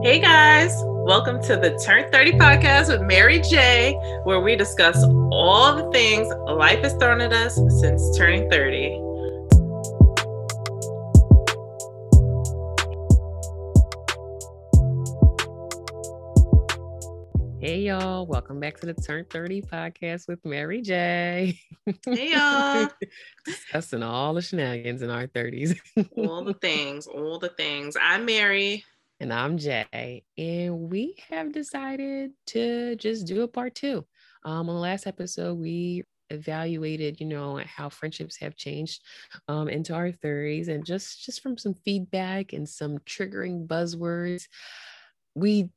Hey guys, welcome to the Turn 30 podcast with Mary J, where we discuss all the things life has thrown at us since turning 30. Hey y'all, welcome back to the Turn 30 podcast with Mary J. Hey y'all, Discussing all the shenanigans in our 30s. all the things, all the things. I'm Mary. And I'm Jay. And we have decided to just do a part two. Um, on the last episode, we evaluated, you know, how friendships have changed um, into our 30s and just just from some feedback and some triggering buzzwords. We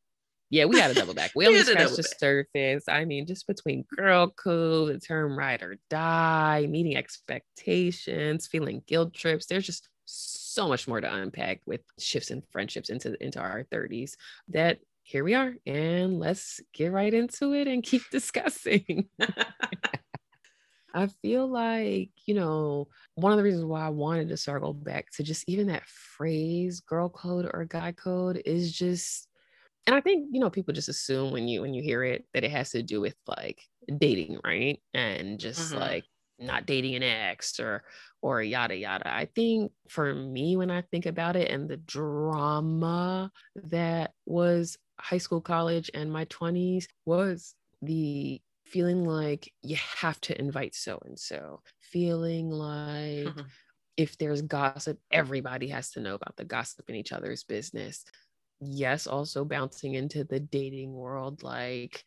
yeah, we got to double back. We only scratched the surface. I mean, just between girl code, the term ride or die, meeting expectations, feeling guilt trips, there's just so much more to unpack with shifts in friendships into into our 30s. That here we are, and let's get right into it and keep discussing. I feel like, you know, one of the reasons why I wanted to circle back to just even that phrase girl code or guy code is just and I think, you know, people just assume when you when you hear it that it has to do with like dating, right? And just Mhm. like not dating an ex or or yada yada. I think for me when I think about it and the drama that was high school, college and my 20s was the feeling like you have to invite so and so, feeling like Mhm. if there's gossip, everybody has to know about the gossip in each other's business. Yes, also bouncing into the dating world, like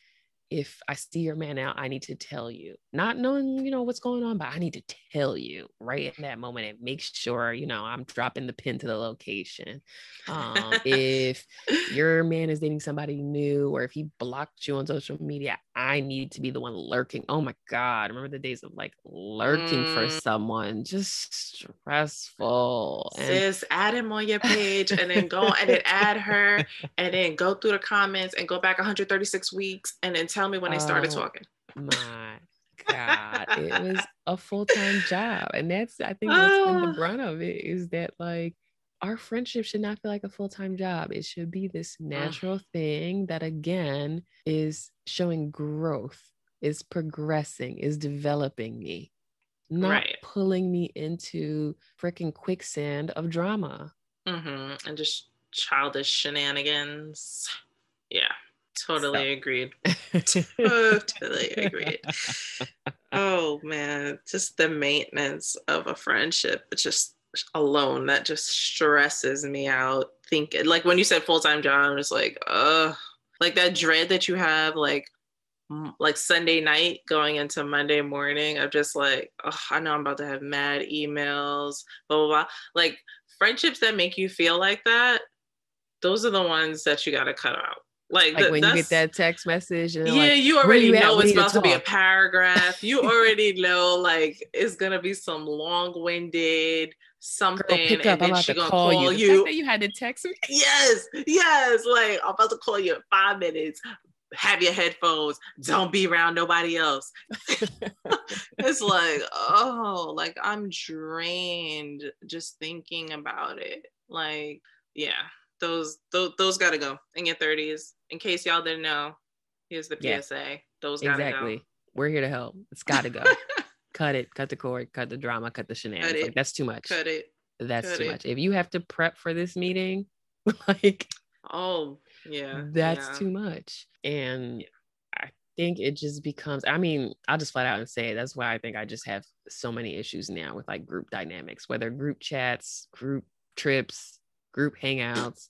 if I see your man out, I need to tell you, not knowing, you know, what's going on, but I need to tell you right in that moment and make sure, you know, I'm dropping the pin to the location. Um, if your man is dating somebody new or if he blocked you on social media, I need to be the one lurking. Oh my God. Remember the days of like lurking for Mm. someone, just stressful. And add him on your page and then go and then add her and then go through the comments and go back 136 weeks and then tell me when they started Oh. talking. my God, it was a full time job. And that's, I think, what's been the Ah. brunt of it is that like our friendship should not feel like a full time job. It should be this natural thing that, again, is showing growth, is progressing, is developing me, not Right. pulling me into freaking quicksand of drama. hmm And just childish shenanigans. Yeah, totally agreed. Totally agreed. Oh man, just the maintenance of a friendship, it just alone that just stresses me out. Thinking like when you said full time job, I'm just like, ugh, like that dread that you have, like like Sunday night going into Monday morning. I'm just like, oh, I know I'm about to have mad emails, blah blah blah. Like friendships that make you feel like that, those are the ones that you got to cut out. Like, like th- when you get that text message and yeah, like, you already you know it's need to about to be a paragraph. You already know like it's gonna be some long-winded something, pick and then about she to gonna call, call, you. You. you had to text me. Yes, yes. Like I'm about to call you in five minutes. Have your headphones. Don't be around nobody else. It's like, oh, like I'm drained just thinking about it. Like, yeah, those those those gotta go in your 30s. In case y'all didn't know, here's the Yeah. PSA. Those gotta exactly. go. We're here to help. It's got to go. cut it. Cut the cord. Cut the drama. Cut the shenanigans. it. Like that's too much. Cut it. That's cut too it. much. If you have to prep for this meeting, like Oh, yeah. that's yeah. too much. And I think it just becomes. I mean, I'll just flat out and say it. that's why I think I just have so many issues now with like group dynamics, whether group chats, group trips, group hangouts,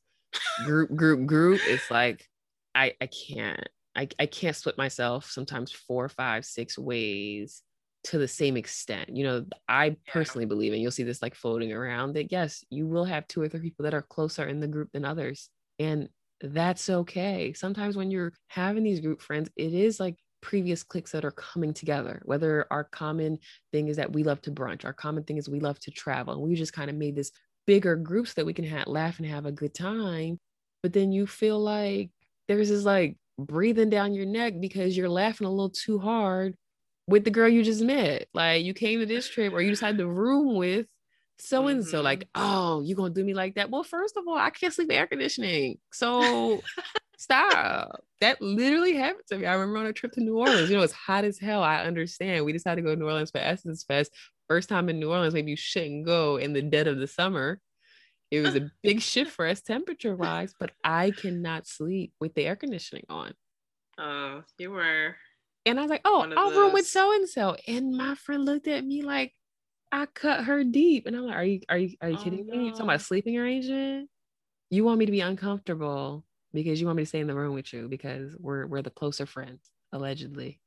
group group group. It's like I I can't. I, I can't split myself sometimes four, five, six ways to the same extent. You know, I personally believe, and you'll see this like floating around, that yes, you will have two or three people that are closer in the group than others. And that's okay. Sometimes when you're having these group friends, it is like previous cliques that are coming together. Whether our common thing is that we love to brunch, our common thing is we love to travel. And we just kind of made this bigger group so that we can ha- laugh and have a good time. But then you feel like there's this like breathing down your neck because you're laughing a little too hard with the girl you just met. Like you came to this trip or you just had the room with so and so, like, oh, you gonna do me like that? Well, first of all, I can't sleep air conditioning. So stop. That literally happened to me. I remember on a trip to New Orleans. You know, it's hot as hell. I understand. We decided to go to New Orleans for Essence Fest. First time in New Orleans, maybe you shouldn't go in the dead of the summer. It was a big shift for us temperature wise, but I cannot sleep with the air conditioning on. Oh, you were. And I was like, oh, I'll room with so and so. And my friend looked at me like I cut her deep. And I'm like, are you are you are you oh, kidding no. me? You talking about sleeping arrangement? You want me to be uncomfortable because you want me to stay in the room with you because we're we're the closer friends, allegedly.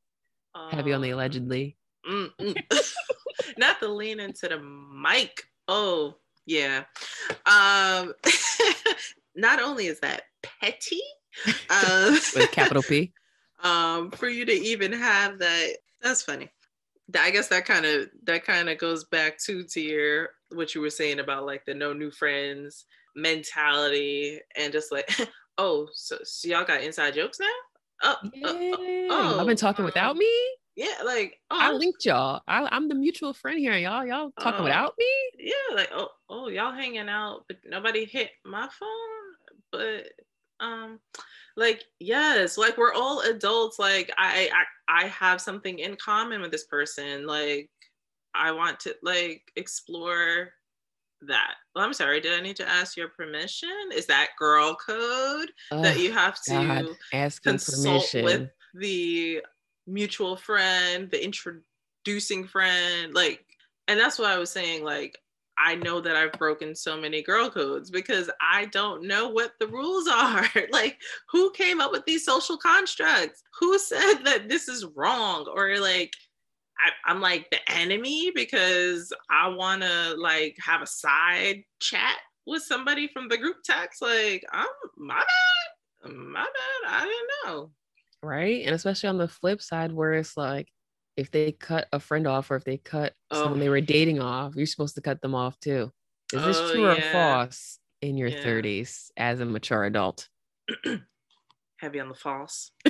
Um, Heavy on the allegedly. Not the lean into the mic. Oh, yeah. Um not only is that petty, um, with capital P. Um, for you to even have that, that's funny. I guess that kind of that kind of goes back to to your what you were saying about like the no new friends mentality and just like oh so, so y'all got inside jokes now? Oh, yeah. oh, oh, I've been talking without me? Yeah like oh, I linked y'all. I, am the mutual friend here. Y'all y'all talking oh, without me? Yeah like oh oh y'all hanging out but nobody hit my phone? But um like yes like we're all adults like I, I i have something in common with this person like i want to like explore that well i'm sorry did i need to ask your permission is that girl code oh, that you have to God, consult permission. with the mutual friend the introducing friend like and that's what i was saying like I know that I've broken so many girl codes because I don't know what the rules are. like, who came up with these social constructs? Who said that this is wrong? Or like, I, am like the enemy because I want to like have a side chat with somebody from the group text. Like, I'm my bad, my bad. I didn't know. Right, and especially on the flip side, where it's like if they cut a friend off or if they cut oh. someone they were dating off, you're supposed to cut them off too. Is this oh, true yeah. or false in your yeah. 30s as a mature adult? Heavy on the false.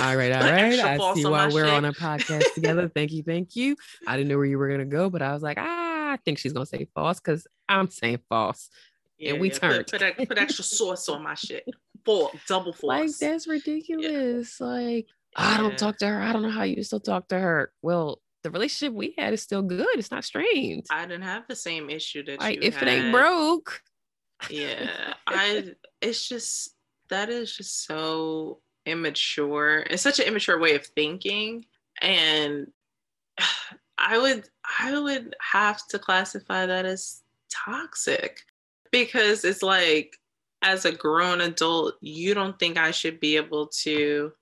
all right, all right. I see why we're shit. on a podcast together. Thank you, thank you. I didn't know where you were gonna go, but I was like, ah, I think she's gonna say false because I'm saying false. Yeah, and we yeah. turned. Put, put, put, extra sauce on my shit. Four, double force. Like that's ridiculous. like I don't talk to her. I don't know how you still talk to her. Well, the relationship we had is still good. It's not strained. I didn't have the same issue that like, if had. it ain't broke. Yeah, I. It's just that is just so immature. It's such an immature way of thinking, and I would I would have to classify that as toxic because it's like as a grown adult, you don't think I should be able to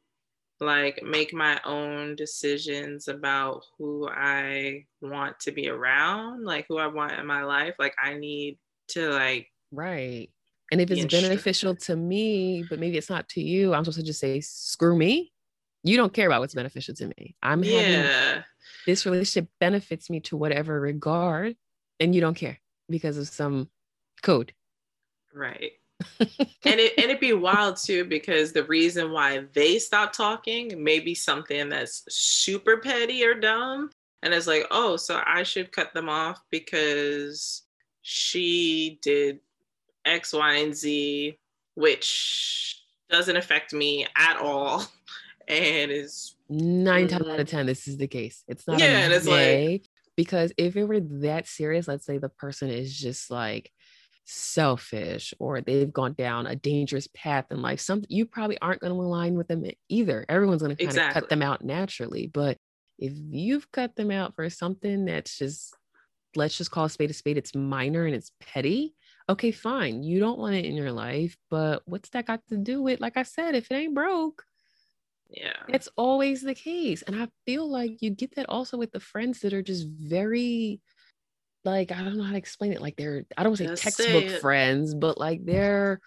like make my own decisions about who I want to be around, like who I want in my life. Like I need to like right. And if it's beneficial to me, but maybe it's not to you, I'm supposed to just say screw me. You don't care about what's beneficial to me. I'm yeah. having this relationship benefits me to whatever regard, and you don't care because of some code. Right and it and it'd be wild too because the reason why they stop talking may be something that's super petty or dumb. And it's like oh so i should cut them off because she did x y and z which doesn't affect me at all. And is nine times out of mm. ten this is the case. It's not yeah and it's like because if it were that serious let's say the person is just like selfish or they've gone down a dangerous path in life something you probably aren't going to align with them either. Everyone's going to kind exactly. of cut them out naturally but if you've cut them out for something that's just let's just call a spade a spade it's minor and it's petty okay fine you don't want it in your life but what's that got to do with like i said if it ain't broke? Yeah. It's always the case and i feel like you get that also with the friends that are just very like I don't know how to explain it. Like they're I don't say textbook friends, but like they're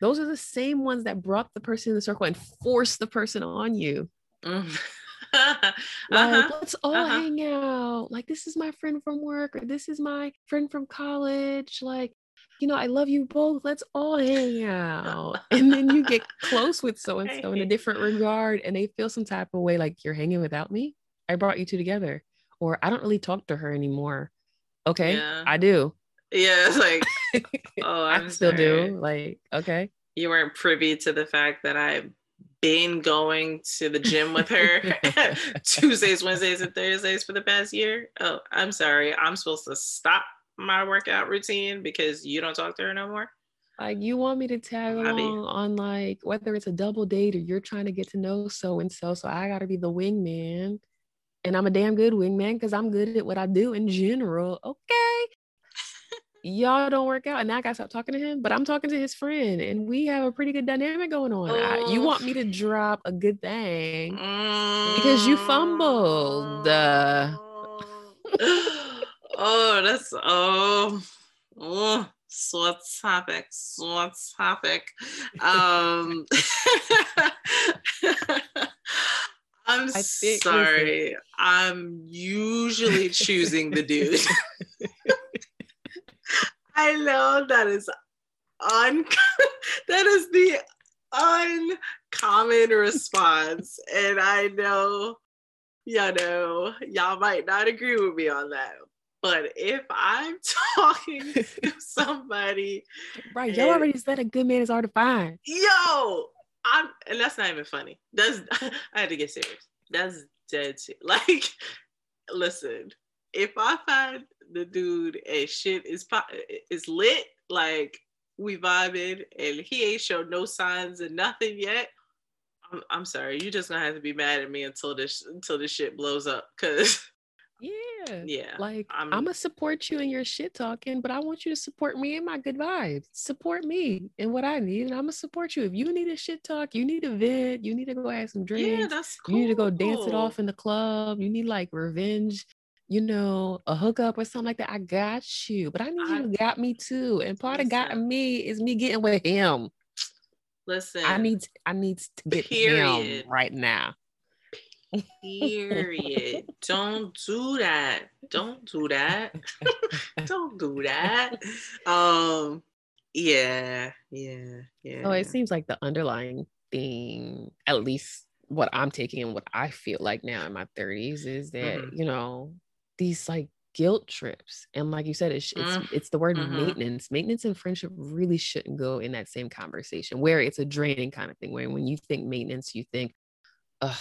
those are the same ones that brought the person in the circle and forced the person on you. Mm. like uh-huh. let's all uh-huh. hang out. Like this is my friend from work or this is my friend from college. Like you know, I love you both. Let's all hang out. and then you get close with so and so in a different regard, and they feel some type of way like you're hanging without me. I brought you two together, or I don't really talk to her anymore Okay, yeah. I do. Yeah, it's like, oh, i still sorry. do. Like, okay. You weren't privy to the fact that I've been going to the gym with her Tuesdays, Wednesdays, and Thursdays for the past year. Oh, I'm sorry. I'm supposed to stop my workout routine because you don't talk to her no more. Like you want me to tag along on like whether it's a double date or you're trying to get to know so and so. So I gotta be the wingman. And I'm a damn good wingman because I'm good at what I do in general. Okay. Y'all don't work out. And now I gotta stop talking to him, but I'm talking to his friend and we have a pretty good dynamic going on. I, you want me to drop a good thing because you fumbled. Uh, oh, that's oh. oh sore topic, sore topic. Um, I'm sorry. I'm usually choosing the dude. I know that is un that is the uncommon response. And I know, you know, y'all might not agree with me on that. But if I'm talking to somebody, right? Y'all already said a good man is hard to find. Yo, I'm, and that's not even funny. That's I had to get serious. That's dead. Serious. Like, listen, if I find the dude and shit is is lit, like we vibing, and he ain't showed no signs of nothing yet. I'm, I'm sorry, you just gonna have to be mad at me until this until this shit blows up, cause yeah. Yeah. Like I'm, I'm gonna support you in your shit talking, but I want you to support me in my good vibes. Support me in what I need, and I'm gonna support you. If you need a shit talk, you need a vid, you need to go have some drinks. Yeah, that's cool. You need to go dance it off in the club. You need like revenge, you know, a hookup or something like that. I got you, but I need I, you to got me too. And part listen, of got me is me getting with him. Listen, I need I need to get period. him right now. Period. Don't do that. Don't do that. Don't do that. Um yeah, yeah, yeah. Oh, it seems like the underlying thing, at least what I'm taking and what I feel like now in my 30s is that, mm-hmm. you know, these like guilt trips and like you said it's it's, mm. it's the word mm-hmm. maintenance maintenance and friendship really shouldn't go in that same conversation where it's a draining kind of thing where when you think maintenance you think Ugh,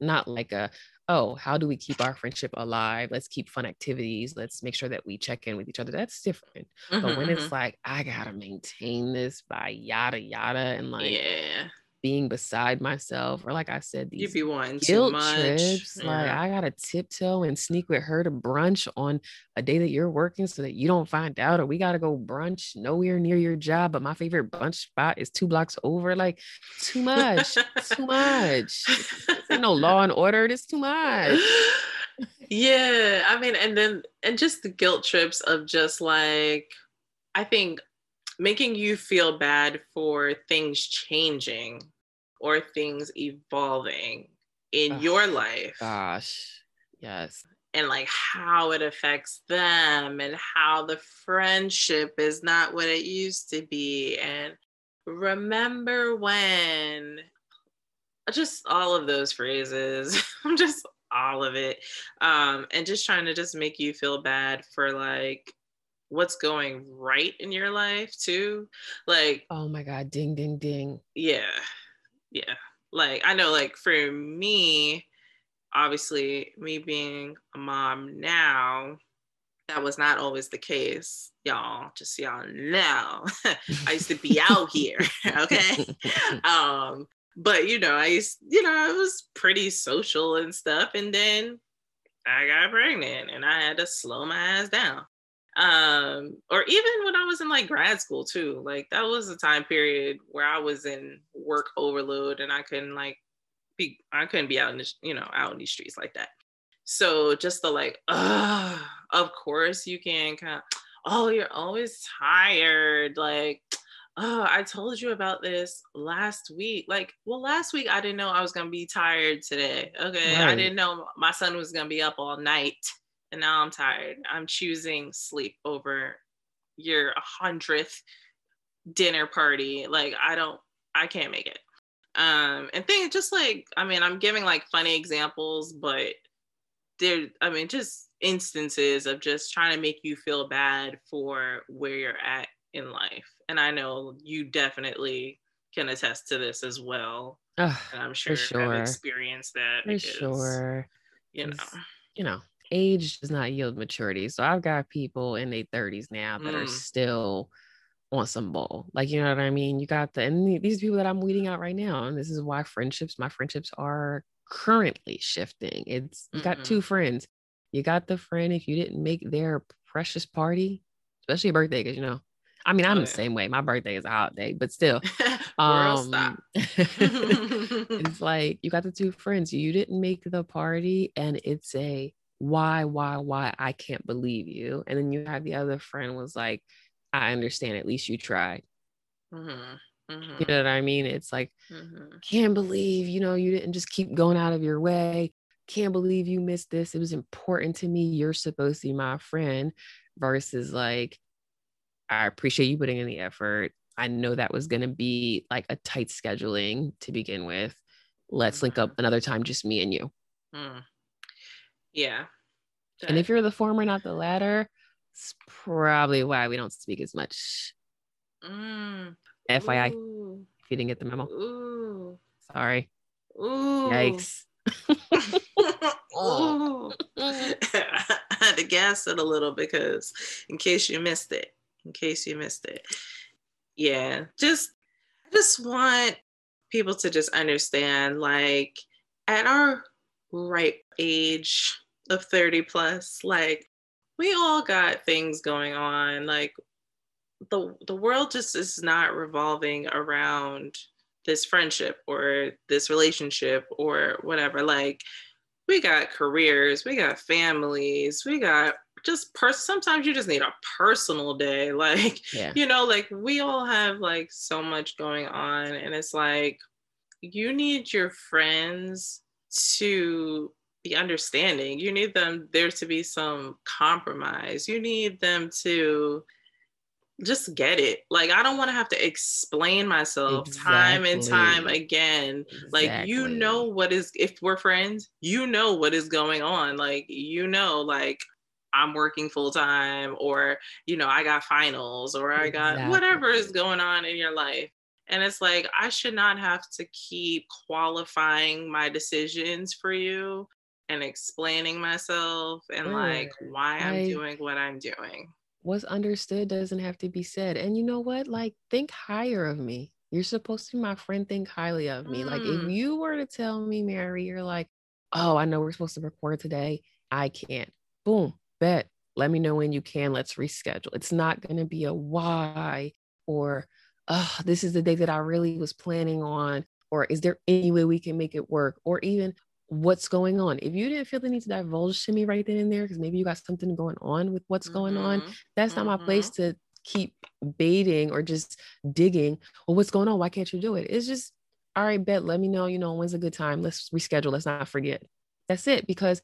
not like a oh how do we keep our friendship alive? Let's keep fun activities. Let's make sure that we check in with each other. That's different. Mm-hmm, but when mm-hmm. it's like i gotta maintain this by yada yada and like yeah being beside myself, or like I said, these you be wanting guilt trips. Yeah. Like I gotta tiptoe and sneak with her to brunch on a day that you're working so that you don't find out, or we gotta go brunch nowhere near your job, but my favorite brunch spot is two blocks over. Like too much, too much. ain't no law and order. It's too much. Yeah, I mean, and then and just the guilt trips of just like I think making you feel bad for things changing or things evolving in oh, your life. Gosh, yes. And like how it affects them and how the friendship is not what it used to be. And remember when just all of those phrases, just all of it. Um, and just trying to just make you feel bad for like what's going right in your life too. Like, oh my God, ding, ding, ding. Yeah. Yeah. Like, I know, like, for me, obviously, me being a mom now, that was not always the case, y'all. Just y'all know. I used to be out here, okay? um, but you know, I used, you know, I was pretty social and stuff, and then I got pregnant and I had to slow my ass down um or even when i was in like grad school too like that was a time period where i was in work overload and i couldn't like be i couldn't be out in the you know out in these streets like that. So just the like uh of course you can kind of oh you're always tired. Like oh i told you about this last week. Like well last week i didn't know i was gonna be tired today. Okay right. i didn't know my son was gonna be up all night and now I'm tired. I'm choosing sleep over your hundredth dinner party. Like I don't, I can't make it. Um, and things just like, I mean, I'm giving like funny examples, but there i mean just instances of just trying to make you feel bad for where you're at in life and i know you definitely can attest to this as well and i'm sure, sure. have experienced that for because, sure you know you know age does not yield maturity so i've got people in their 30s now that mm. are still on some bull. Like, you know what I mean? You got the, and these people that I'm weeding out right now. And this is why friendships, my friendships are currently shifting. It's, you got mm-hmm. two friends. You got the friend, if you didn't make their precious party, especially a birthday, because, you know, I mean, I'm oh, the yeah. same way. My birthday is a holiday, but still, um, it's like you got the two friends. You didn't make the party, and it's a why, why, why? I can't believe you. And then you have the other friend was like, I understand. At least you tried. Mm-hmm. Mm-hmm. You know what I mean? It's like, mm-hmm. can't believe, you know, you didn't just keep going out of your way. Can't believe you missed this. It was important to me. You're supposed to be my friend versus like, I appreciate you putting in the effort. I know that was going to be like a tight scheduling to begin with. Let's link up mm-hmm. another time, just me and you. Yeah. And if you're the former, not the latter, it's probably why we don't speak as much. Mm. FYI, Ooh. if you didn't get the memo. Ooh. Sorry. Ooh. Yikes. Ooh. I had to gas it a little because in case you missed it, in case you missed it. Yeah, just I just want people to just understand like at our ripe age of 30 plus, like we all got things going on. Like the the world just is not revolving around this friendship or this relationship or whatever. Like we got careers, we got families, we got just pers- sometimes you just need a personal day like yeah. you know like we all have like so much going on and it's like you need your friends to be understanding. You need them there to be some compromise. You need them to just get it. Like I don't want to have to explain myself exactly. time and time again. Exactly. Like you know what is if we're friends, you know what is going on. Like you know like I'm working full time or you know I got finals or I got exactly. whatever is going on in your life. And it's like I should not have to keep qualifying my decisions for you and explaining myself and like why I'm I, doing what I'm doing. What's understood doesn't have to be said. And you know what? Like, think higher of me. You're supposed to be my friend, think highly of me. Mm. Like, if mm. you were to tell me, Mary, you're like, oh, I know we're supposed to record today. I can't. Boom, bet. Let me know when you can. Let's reschedule. It's not going to be a why or, oh, this is the day that I really was planning on. Or is there any way we can make it work? Or even, what's going on. If you didn't feel the need to divulge to me right then and there, because maybe you got something going on with what's mm-hmm. going on, mm-hmm. that's mm-hmm. not my place mm-hmm. to keep baiting or just digging. Well, what's going on? Why can't you do it? It's just, all right, bet, let me know, you know, when's a good time. Let's reschedule. Let's not forget. That's it. Because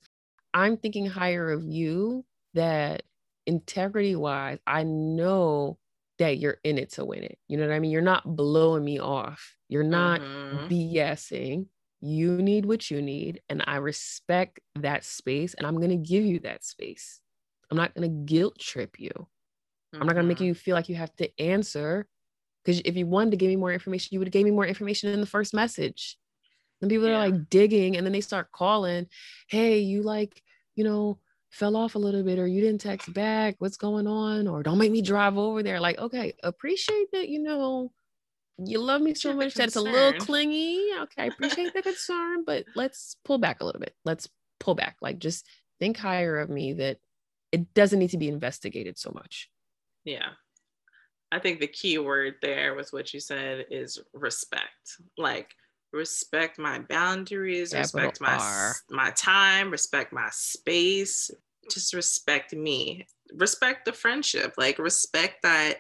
I'm thinking higher of you that integrity wise, I know that you're in it to win it. You know what I mean? You're not blowing me off. You're not mm-hmm. BSing you need what you need and i respect that space and i'm going to give you that space. I'm not going to guilt trip you. Mm-hmm. i'm not going to make you feel like you have to answer because if you wanted to give me more information you would have gave me more information in the first message. And people yeah. are like digging and then they start calling hey you like you know fell off a little bit or you didn't text back what's going on? Or don't make me drive over there. Like okay appreciate that you know you love me so much that it's a little clingy. Okay, I appreciate the concern, but let's pull back a little bit. Let's pull back. Like just think higher of me that it doesn't need to be investigated so much. Yeah. I think the key word there was what you said is respect. Like respect my boundaries, Capital respect my R. my time, respect my space, just respect me. Respect the friendship. Like respect that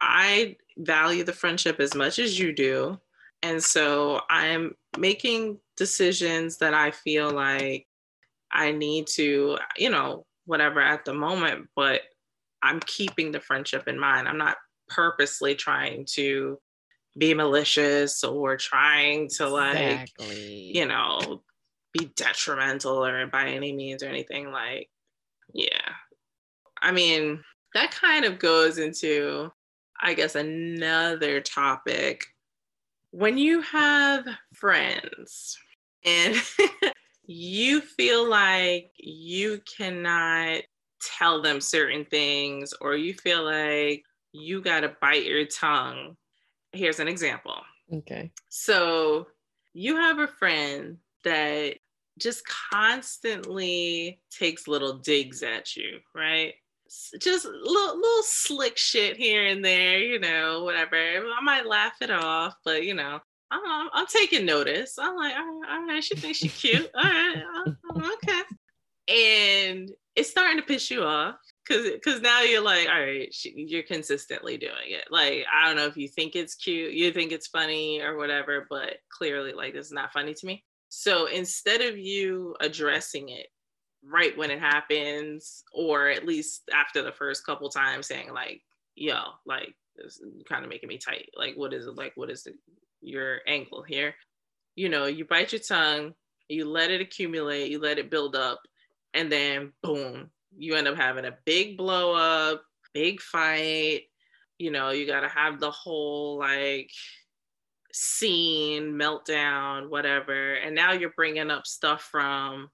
I value the friendship as much as you do. And so I'm making decisions that I feel like I need to, you know, whatever at the moment, but I'm keeping the friendship in mind. I'm not purposely trying to be malicious or trying to like, exactly. you know, be detrimental or by any means or anything like yeah i mean that kind of goes into i guess another topic. When you have friends and you feel like you cannot tell them certain things or you feel like you got to bite your tongue here's an example. Okay. So you have a friend that just constantly takes little digs at you, right? Just little, little slick shit here and there, you know, whatever. I might laugh it off, but you know, I'm, I'm taking notice. I'm like, all right, all right she thinks she's cute. All right, okay. And it's starting to piss you off because because now you're like, all right, she, you're consistently doing it. Like, I don't know if you think it's cute, you think it's funny or whatever, but clearly, like, this is not funny to me. So instead of you addressing it right when it happens, or at least after the first couple times saying, like, yo, like, this kind of making me tight. Like, what is it? Like, what is the, your angle here? You know, you bite your tongue, you let it accumulate, you let it build up, and then boom, you end up having a big blow up, big fight. You know, you got to have the whole like scene, meltdown, whatever. And now you're bringing up stuff from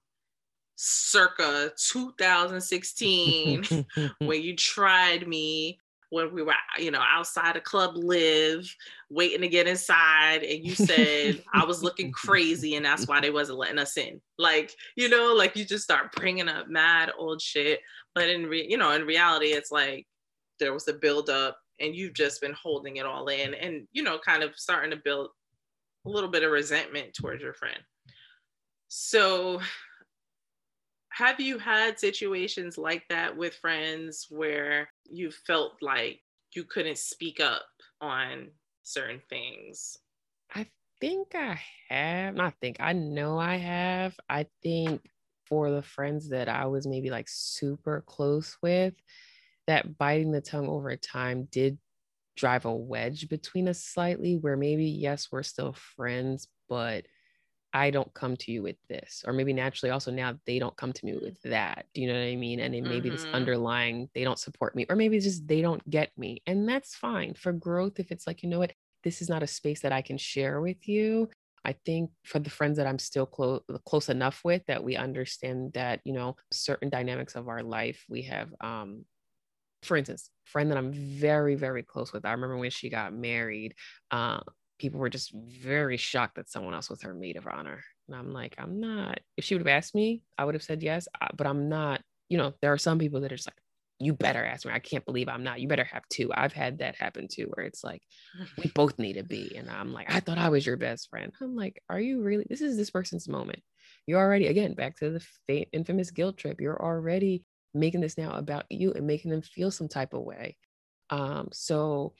circa 2016 when you tried me when we were you know outside a club live waiting to get inside and you said i was looking crazy and that's why they wasn't letting us in. Like you know like you just start bringing up mad old shit but in re- you know in reality it's like there was a build up and you've just been holding it all in and you know kind of starting to build a little bit of resentment towards your friend. So have you had situations like that with friends where you felt like you couldn't speak up on certain things? I think i have not think i know i have. I think for the friends that i was maybe like super close with that biting the tongue over time did drive a wedge between us slightly where maybe yes we're still friends but i don't come to you with this or maybe naturally also now they don't come to me with that do you know what i mean and then maybe mm-hmm. this underlying they don't support me or maybe it's just they don't get me and that's fine for growth if it's like you know what this is not a space that i can share with you I think for the friends that I'm still close close enough with that we understand that you know certain dynamics of our life we have um for instance, friend that I'm very, very close with. I remember when she got married, uh, people were just very shocked that someone else was her maid of honor. And I'm like, I'm not. If she would have asked me, I would have said yes, uh, but I'm not. You know, there are some people that are just like, you better ask me. I can't believe I'm not. You better have two. I've had that happen too, where it's like, we both need to be. And I'm like, I thought I was your best friend. I'm like, are you really? This is this person's moment. You're already, again, back to the infamous guilt trip. You're already making this now about you and making them feel some type of way. Um, so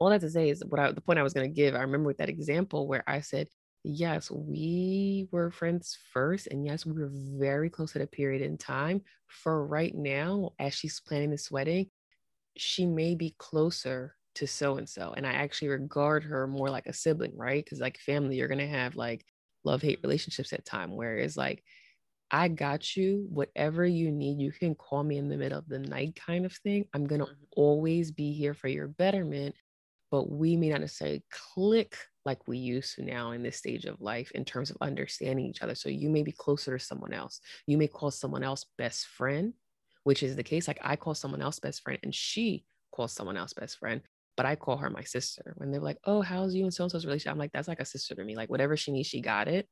all that to say is what I, the point I was going to give. I remember with that example where I said, yes, we were friends first, and yes, we were very close at a period in time. For right now, as she's planning this wedding, she may be closer to so and so, and I actually regard her more like a sibling, right? Because like family, you're gonna have like love hate relationships at time, whereas like I got you. Whatever you need, you can call me in the middle of the night, kind of thing. I'm going to mm-hmm. always be here for your betterment. But we may not necessarily click like we used to now in this stage of life in terms of understanding each other. So you may be closer to someone else. You may call someone else best friend, which is the case. Like I call someone else best friend and she calls someone else best friend, but I call her my sister. When they're like, oh, how's you and so and so's relationship? I'm like, that's like a sister to me. Like whatever she needs, she got it.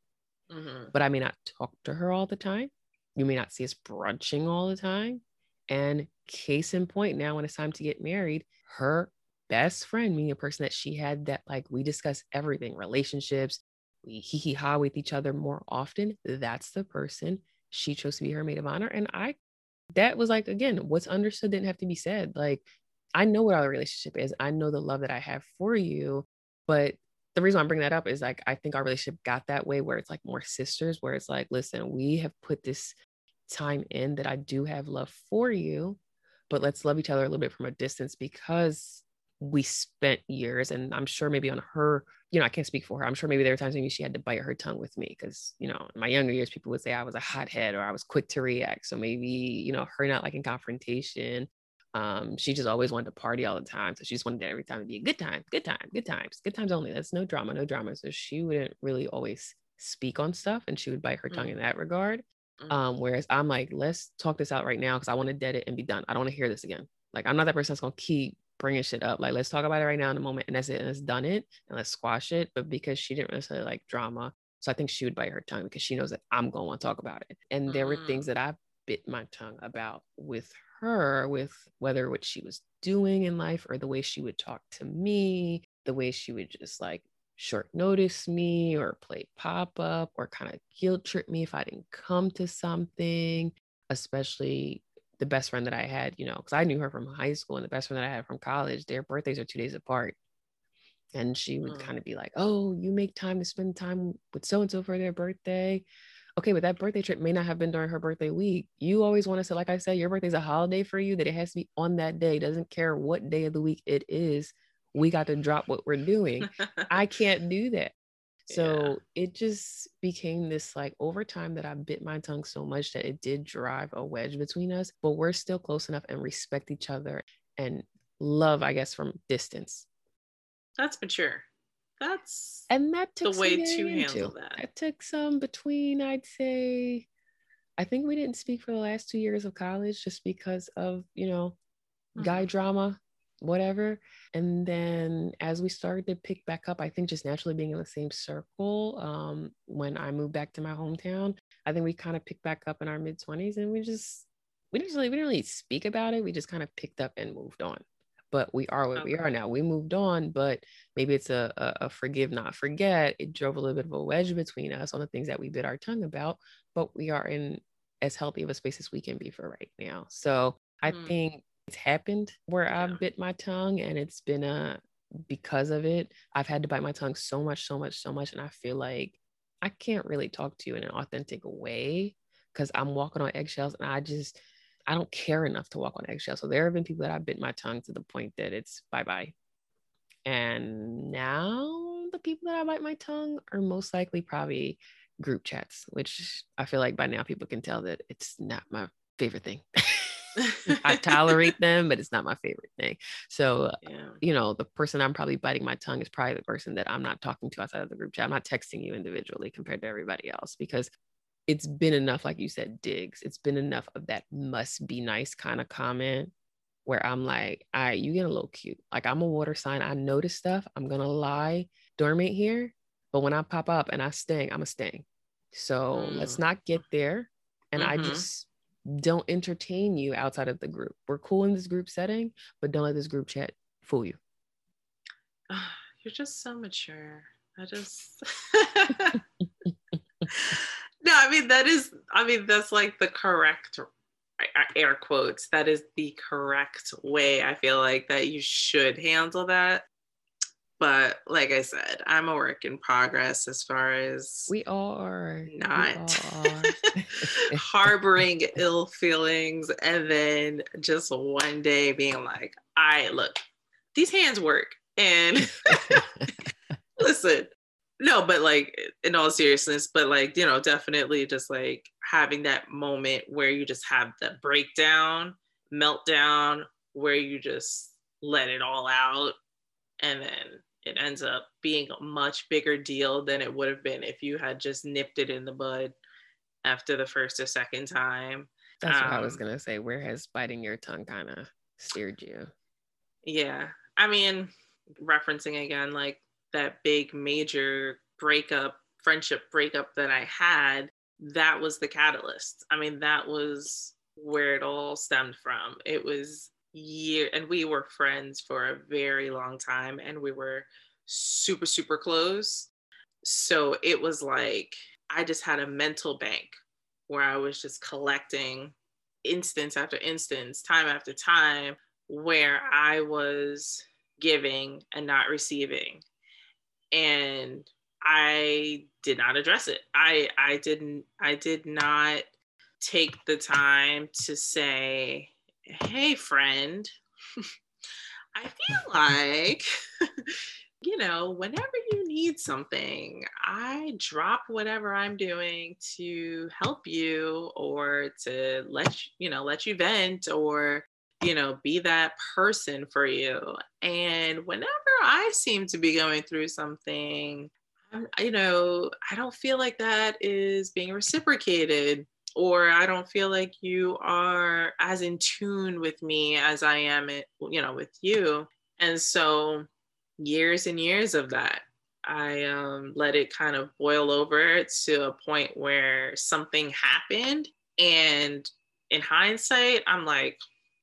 Mm-hmm. But I may not talk to her all the time. You may not see us brunching all the time. And case in point, now when it's time to get married, her best friend, meaning a person that she had that like we discuss everything, relationships, we hee hee ha with each other more often. That's the person she chose to be her maid of honor. And I, that was like, again, what's understood didn't have to be said. Like, I know what our relationship is. I know the love that I have for you, but the reason I'm bringing that up is like I think our relationship got that way where it's like more sisters, where it's like, listen, we have put this time in that I do have love for you, but let's love each other a little bit from a distance because we spent years and i'm sure maybe on her you know i can't speak for her i'm sure maybe there were times maybe she had to bite her tongue with me because you know in my younger years people would say i was a hothead or i was quick to react so maybe you know her not liking confrontation um, she just always wanted to party all the time. So she just wanted every time to be a good time, good time, good times, good times only. That's no drama, no drama. So she wouldn't really always speak on stuff and she would bite her tongue mm-hmm. in that regard. Mm-hmm. Um, whereas I'm like, let's talk this out right now because I want to dead it and be done. I don't want to hear this again. Like I'm not that person that's gonna keep bringing shit up. Like let's talk about it right now in a moment and that's it. And let's done it and let's squash it. But because she didn't necessarily like drama, so I think she would bite her tongue because she knows that I'm gonna want to talk about it. And there mm-hmm. were things mm. that I bit my tongue about with her, with whether what she was doing in life or the way she would talk to me, the way she would just like short notice me or play pop up or kind of guilt trip me if I didn't come to something, especially the best friend that I had, you know, because I knew her from high school and the best friend that I had from college, their birthdays are two days apart. And she would mm. kind of be like, Oh, you make time to spend time with so and so for their birthday. Okay, but that birthday trip may not have been during her birthday week. You always want to say, like I said, your birthday's a holiday for you, that it has to be on that day. Doesn't care what day of the week it is. We got to drop what we're doing. I can't do that. So yeah. it just became this like over time that I bit my tongue so much that it did drive a wedge between us, but we're still close enough and respect each other and love, I guess, from distance. That's mature. That's and that took the way to handle that. It took some between, I'd say, I think we didn't speak for the last two years of college just because of, you know, mm-hmm. guy drama whatever. And then as we started to pick back up, I think just naturally being in the same circle, um, when I moved back to my hometown, I think we kind of picked back up in our mid 20s and we just, we didn't really, we didn't really speak about it. We just kind of picked up and moved on. But we are what okay. we are now. We moved on, but maybe it's a, a, a forgive, not forget. It drove a little bit of a wedge between us on the things that we bit our tongue about, but we are in as healthy of a space as we can be for right now. So I mm. think it's happened where yeah. I've bit my tongue and it's been a because of it, I've had to bite my tongue so much, so much, so much. And I feel like I can't really talk to you in an authentic way because I'm walking on eggshells and I just I don't care enough to walk on eggshells. So there have been people that I've bit my tongue to the point that it's bye bye. And now the people that I bite my tongue are most likely probably group chats, which I feel like by now people can tell that it's not my favorite thing. I tolerate them, but it's not my favorite thing. So, yeah. you know, the person I'm probably biting my tongue is probably the person that I'm not talking to outside of the group chat. I'm not texting you individually compared to everybody else because it's been enough, like you said, digs. It's been enough of that must be nice kind of comment where I'm like, all right, you get a little cute. Like I'm a water sign. I notice stuff. I'm gonna lie dormant here. But when I pop up and I sting, I'm a sting. So mm. let's not get there. And mm-hmm. I just don't entertain you outside of the group. We're cool in this group setting, but don't let this group chat fool you. you're just so mature. I just No, I mean that is I mean that's like the correct air quotes. That is the correct way I feel like that you should handle that but like I said, I'm a work in progress as far as we are not we are. harboring ill feelings and then just one day being like, I look, these hands work. And listen, no, but like in all seriousness, but like, you know, definitely just like having that moment where you just have the breakdown, meltdown, where you just let it all out and then it ends up being a much bigger deal than it would have been if you had just nipped it in the bud after the first or second time. That's um, what I was um, gonna say. Where has biting your tongue kind of steered you? Yeah. I mean, referencing again, like that big major breakup, friendship breakup that I had, that was the catalyst. I mean, that was where it all stemmed from. It was year and we were friends for a very long time and we were super super close. So it was like i just had a mental bank where i was just collecting instance after instance time after time where i was giving and not receiving. And i did not address it. I i didn't i did not take the time to say hey, friend, I feel like, you know, whenever you need something, I drop whatever I'm doing to help you or to let you, you know, let you vent or, you know, be that person for you. And whenever I seem to be going through something, you know, I don't feel like that is being reciprocated or I don't feel like you are as in tune with me as I am, it, you know, with you. And so, years and years of that, I um, let it kind of boil over to a point where something happened. And in hindsight, I'm like,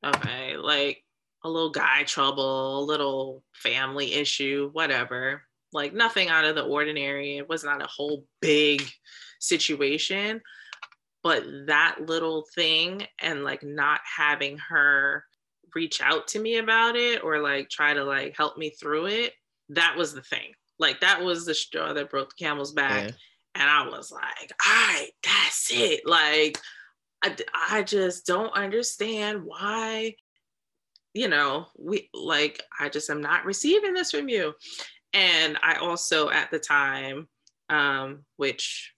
okay, like a little guy trouble, a little family issue, whatever. Like nothing out of the ordinary. It was not a whole big situation but that little thing and like not having her reach out to me about it or like try to like help me through it that was the thing. Like that was the straw that broke the camel's back. Yeah. and i was like all right that's it. Like I, I just don't understand why you know we like i just am not receiving this from you. And i also at the time um which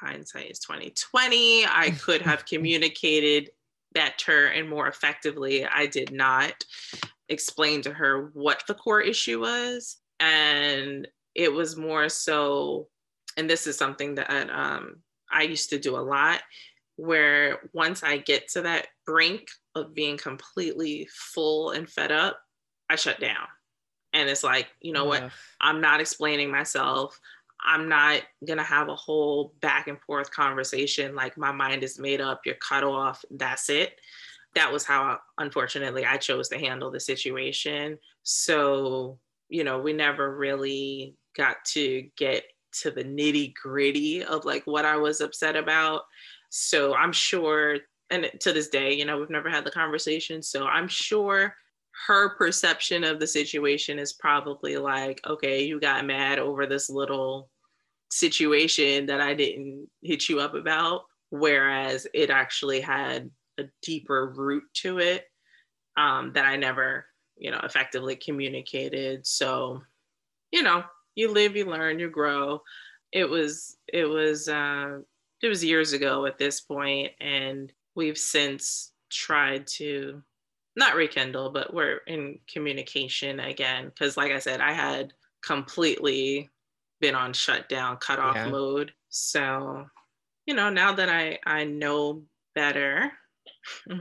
hindsight is 2020. I could have communicated better and more effectively. I did not explain to her what the core issue was. And it was more so, and this is something that um, I used to do a lot, where once I get to that brink of being completely full and fed up, I shut down. And it's like, you know yeah. what? I'm not explaining myself. I'm not going to have a whole back and forth conversation like my mind is made up, you're cut off, that's it. That was how, unfortunately, I chose to handle the situation. So, you know, we never really got to get to the nitty gritty of like what I was upset about. So I'm sure, and to this day, you know, we've never had the conversation. So I'm sure her perception of the situation is probably like, okay, you got mad over this little situation that I didn't hit you up about, whereas it actually had a deeper root to it um, that I never, you know, effectively communicated. So, you know, you live, you learn, you grow. It was, it was, uh, it was years ago at this point, and we've since tried to not rekindle, but we're in communication again. Because, like I said, I had completely been on shutdown, cut off yeah. mode. So, you know, now that I I know better,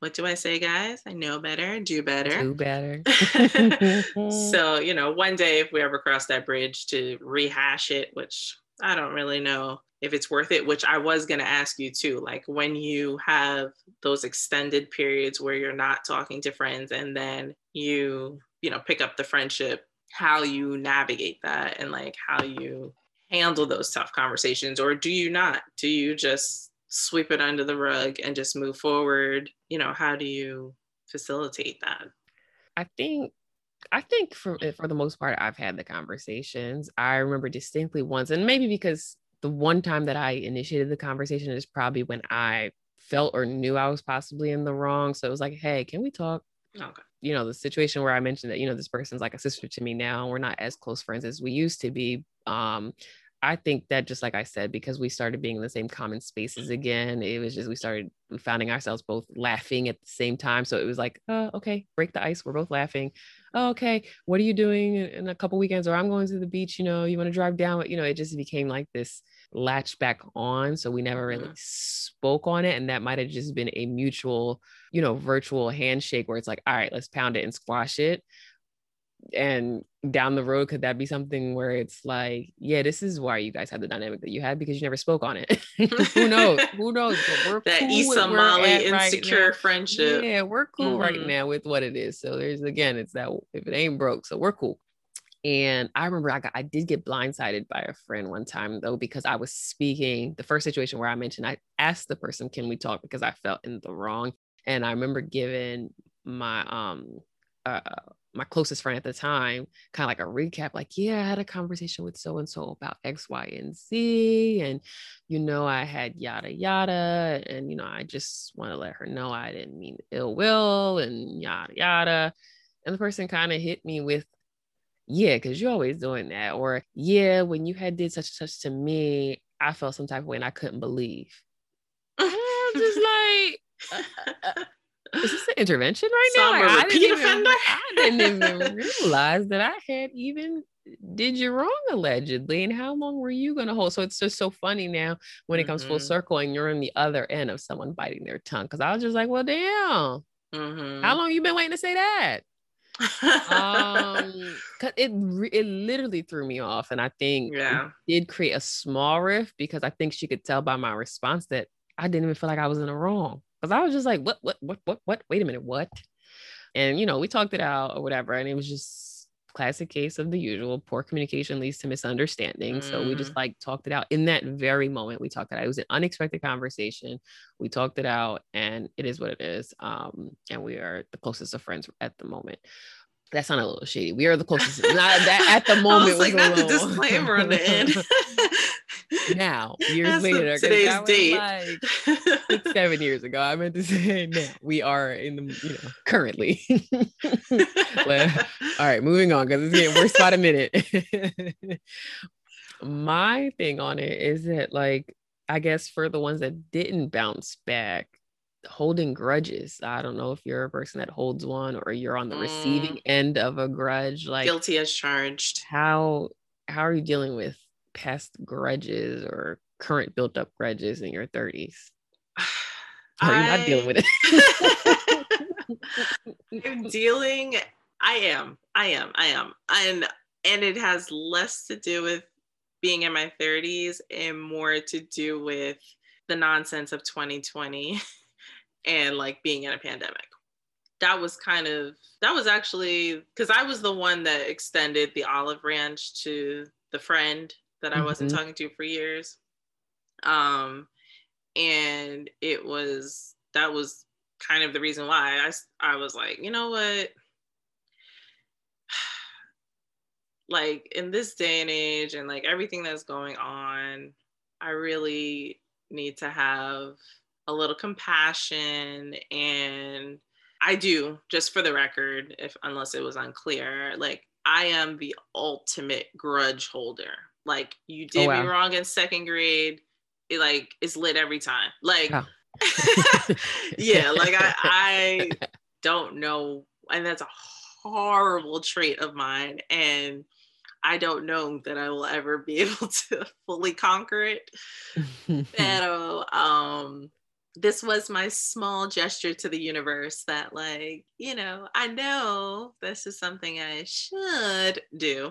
what do I say, guys? I know better, do better. Do better. so, you know, one day if we ever cross that bridge to rehash it, which I don't really know if it's worth it, which I was going to ask you too. Like when you have those extended periods where you're not talking to friends and then you, you know, pick up the friendship how you navigate that and like how you handle those tough conversations or do you not? Do you just sweep it under the rug and just move forward? You know how do you facilitate that? I think i think for eh, for the most part i've had the conversations. I remember distinctly once and maybe because the one time that i initiated the conversation is probably when i felt or knew i was possibly in the wrong. So it was like hey can we talk? Okay you know the situation where i mentioned that you know this person's like a sister to me now and we're not as close friends as we used to be um i think that just like i said because we started being in the same common spaces again it was just we started finding ourselves both laughing at the same time so it was like oh, okay break the ice we're both laughing. Oh, okay what are you doing in a couple weekends or i'm going to the beach you know you want to drive down you know it just became like this latched back on so we never really mm-hmm. spoke on it and that might have just been a mutual you know virtual handshake where it's like all right let's pound it and squash it. And down the road could that be something where it's like yeah this is why you guys had the dynamic that you had because you never spoke on it. Who knows? Who knows? That cool Issa Molly insecure right friendship. Yeah we're cool mm-hmm. right now with what it is. So there's again it's that if it ain't broke so we're cool and I remember I got I did get blindsided by a friend one time though because I was speaking the first situation where I mentioned I asked the person can we talk? because I felt in the wrong. And I remember giving my um uh my closest friend at the time kind of like a recap like yeah I had a conversation with so and so about X Y and Z and you know I had yada yada and you know I just want to let her know I didn't mean ill will and yada yada. And the person kind of hit me with, yeah, because you're always doing that. Or, yeah, when you had did such and such to me, I felt some type of way and I couldn't believe. I'm just like, uh, uh, uh is this an intervention right so now? Like, I, didn't even, I didn't even realize that I had even did you wrong allegedly and how long were you going to hold so it's just so funny now when it comes mm-hmm. full circle and you're on the other end of someone biting their tongue because i was just like well damn mm-hmm. how long you been waiting to say that um cause it it literally threw me off and i think yeah. did create a small rift because i think she could tell by my response that i didn't even feel like i was in the wrong because i was just like what what what what what wait a minute what? And you know we talked it out or whatever and it was just classic case of the usual poor communication leads to misunderstanding. Mm. So we just mm. like talked it out in that very moment. We talked it out. It was an unexpected conversation. We talked it out and it is what it is. Um, and we are the closest of friends at the moment that sounded a little shady. We are the closest. Not that at the moment. I was like not the disclaimer on the end. now, years That's later, today's date, like six, seven years ago. I meant to say now we are in the you know currently. all right, moving on because it's getting worse by a minute. My thing on it is that like I guess for the ones that didn't bounce back, holding grudges. I don't know if you're a person that holds one or you're on the mm. receiving end of a grudge. Like guilty as charged. How how are you dealing with past grudges or current built up grudges in your 30s? Are you not dealing with it? I'm dealing. I am. I am. I am. And and it has less to do with being in my 30s and more to do with the nonsense of 2020 and like being in a pandemic. That was kind of that was actually because I was the one that extended the olive branch to the friend that I wasn't mm-hmm. talking to for years. Um, and it was that was kind of the reason why I I was like, you know what? like in this day and age and like everything that's going on, I really need to have a little compassion and I do, just for the record, if unless it was unclear, like I am the ultimate grudge holder. Like you did oh, wow. me wrong in second grade, it like is lit every time. Like oh. yeah, like I I don't know, and that's a horrible trait of mine. And I don't know that I will ever be able to fully conquer it. Pero um this was my small gesture to the universe that like you know i know this is something i should do.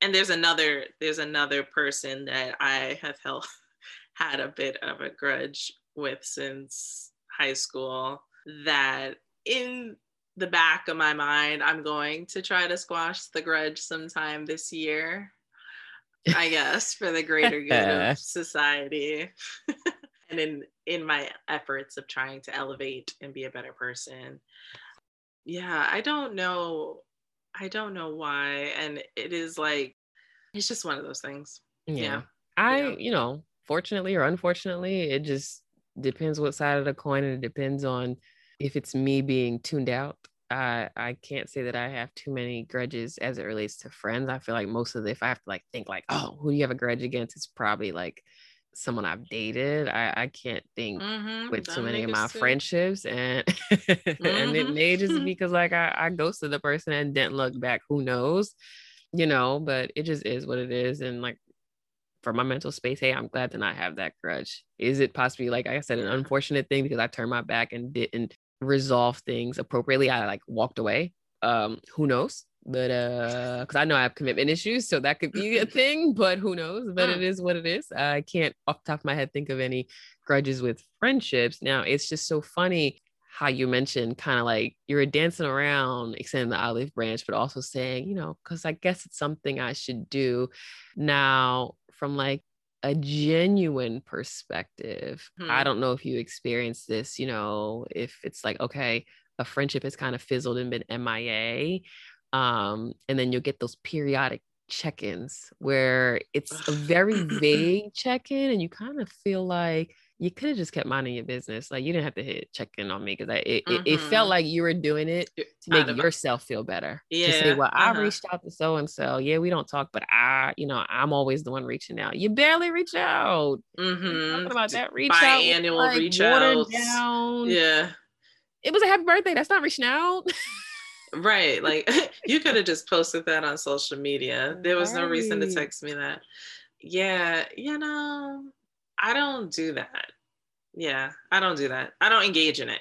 And there's another there's another person that i have held, had a bit of a grudge with since high school that in the back of my mind i'm going to try to squash the grudge sometime this year i guess for the greater good of society in in my efforts of trying to elevate and be a better person yeah i don't know i don't know why and it is like it's just one of those things yeah, yeah. i yeah. you know fortunately or unfortunately it just depends what side of the coin and it depends on if it's me being tuned out I I can't say that I have too many grudges as it relates to friends. I feel like most of the if I have to like think like, oh, who do you have a grudge against? It's probably like someone I've dated. I, I can't think mm-hmm. with too many of my friendships and mm-hmm. and it mm-hmm. may just be because like I, I ghosted the person and didn't look back. Who knows? You know, but it just is what it is. And like for my mental space, hey, I'm glad to not have that grudge. Is it possibly like I said, an unfortunate thing because I turned my back and didn't resolve things appropriately? I like walked away. Um, who knows? But uh because i know i have commitment issues so that could be a thing but who knows? But it is what it is. I can't off top of my head think of any grudges with friendships. Now it's just so funny how you mentioned kind of like you're dancing around extending the olive branch but also saying you know because i guess it's something i should do. Now from like a genuine perspective hmm. i don't know if you experienced this you know if it's like okay a friendship has kind of fizzled and been mia um, and then you'll get those periodic check-ins where it's a very vague check-in and you kind of feel like you could have just kept minding your business. Like you didn't have to hit check in on me because it, mm-hmm. it, felt like you were doing it to make yourself feel better. Yeah. To say, well, uh-huh. I reached out to so and so. Yeah, we don't talk, but I, you know, I'm always the one reaching out. You barely reach out. Mm-hmm. Talking about that reach Biannual out, like, reach out. Down. Yeah. It was a happy birthday. That's not reaching out. right. Like you could have just posted that on social media. There was right. no reason to text me that. Yeah, you know, I don't do that. Yeah, I don't do that. I don't engage in it.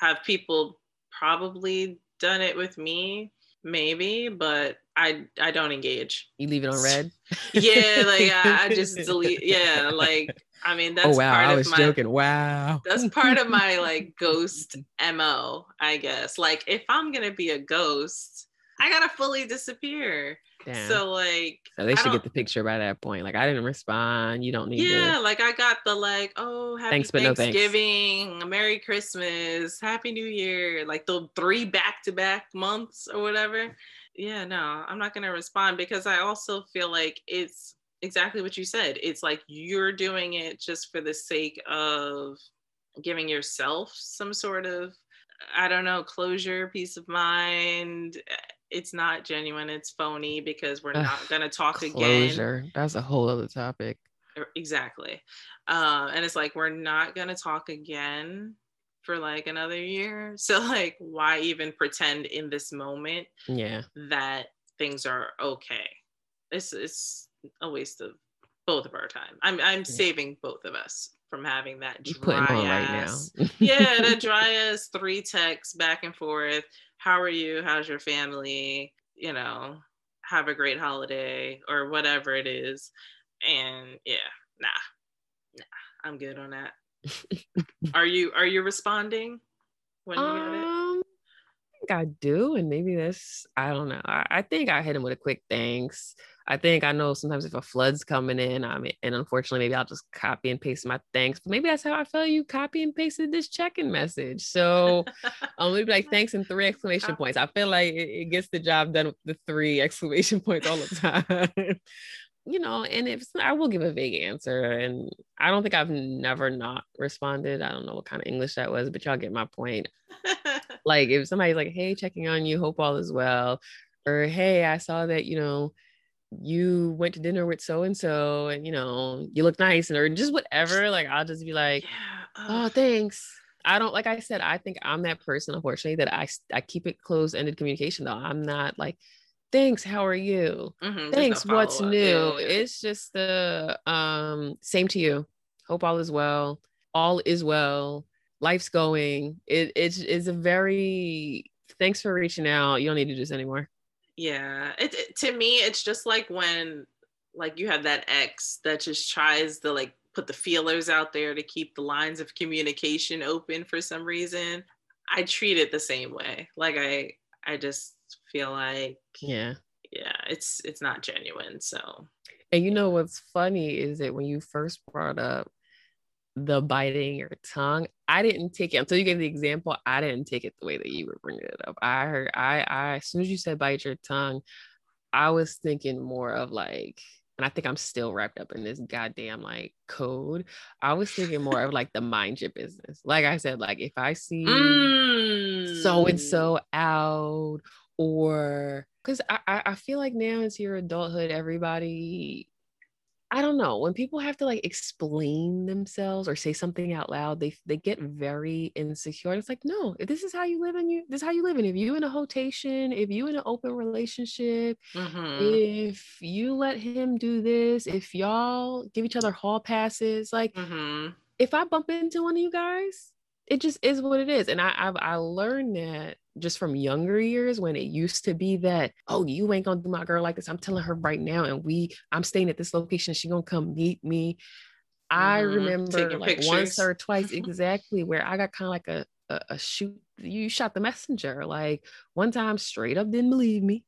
Have people probably done it with me? Maybe, but I I don't engage. You leave it on read? yeah, like I, I just delete. Yeah, like I mean oh, that's oh, wow, part I was of my, joking. Wow. That's part of my like ghost MO, I guess. Like if I'm gonna be a ghost, I gotta fully disappear. Damn. So like so they should get the picture by that point. Like I didn't respond. You don't need Yeah, to... like I got the like, oh happy thanks, Thanksgiving, no thanks. Merry Christmas, Happy New Year, like the three back-to-back months or whatever. Yeah, no, I'm not gonna respond because I also feel like it's exactly what you said. It's like you're doing it just for the sake of giving yourself some sort of I don't know, closure, peace of mind. It's not genuine. It's phony because we're not going to talk Closure. again that's a whole other topic. Exactly. Uh, and it's like we're not going to talk again for like another year. So like why even pretend in this moment yeah. that things are okay? It's it's a waste of both of our time i'm i'm yeah. saving both of us from having that dry ass, right now. yeah, that dry ass three texts back and forth how are you? How's your family? You know, have a great holiday or whatever it is. And yeah, nah, nah, I'm good on that. are you are you responding when you um, get it? I think I do, and maybe this I don't know. I, I think I hit him with a quick thanks. I think I know sometimes if a flood's coming in, I mean, and unfortunately, maybe I'll just copy and paste my thanks. But maybe that's how I felt you copy and pasted this check-in message. So um, maybe like thanks and three exclamation points. I feel like it, it gets the job done with the three exclamation points all the time. You know, and if I will give a vague answer, and I don't think I've never not responded. I don't know what kind of English that was, but y'all get my point. like if somebody's like, "Hey, checking on you, hope all is well," or "Hey, I saw that you know you went to dinner with so and so and you know you look nice and or just whatever like i'll just be like yeah, oh thanks i don't like i said i think i'm that person unfortunately that i i keep it closed-ended communication though i'm not like thanks how are you? Mm-hmm, thanks what's new? Yeah, yeah. it's just the um same to you. Hope all is well. All is well. Life's going. It it is a very thanks for reaching out. You don't need to do this anymore. Yeah it, it, to me it's just like when like you have that ex that just tries to like put the feelers out there to keep the lines of communication open for some reason. I treat it the same way. Like i i just feel like yeah yeah it's it's not genuine so and you know what's funny is that when you first brought up the biting your tongue. I didn't take it until you gave the example. I didn't take it the way that you were bringing it up. I heard, I, I, as soon as you said bite your tongue, I was thinking more of like, and I think I'm still wrapped up in this goddamn like code. I was thinking more of like the mind your business. Like I said, like if I see so and so out, or because I, I feel like now into your adulthood, everybody I don't know when people have to like explain themselves or say something out loud, they they get very insecure. It's like, no, this is how you live and you this is how you live. And if you in a hotation, if you in an open relationship, mm-hmm. if you let him do this, if y'all give each other hall passes, like mm-hmm. if I bump into one of you guys, it just is what it is. And I I've I learned that just from younger years when it used to be that oh you ain't gonna do my girl like this i'm telling her right now and we i'm staying at this location she gonna come meet me mm-hmm. i remember like pictures. once or twice exactly where i got kind of like a, a, a shoot you shot the messenger like one time straight up didn't believe me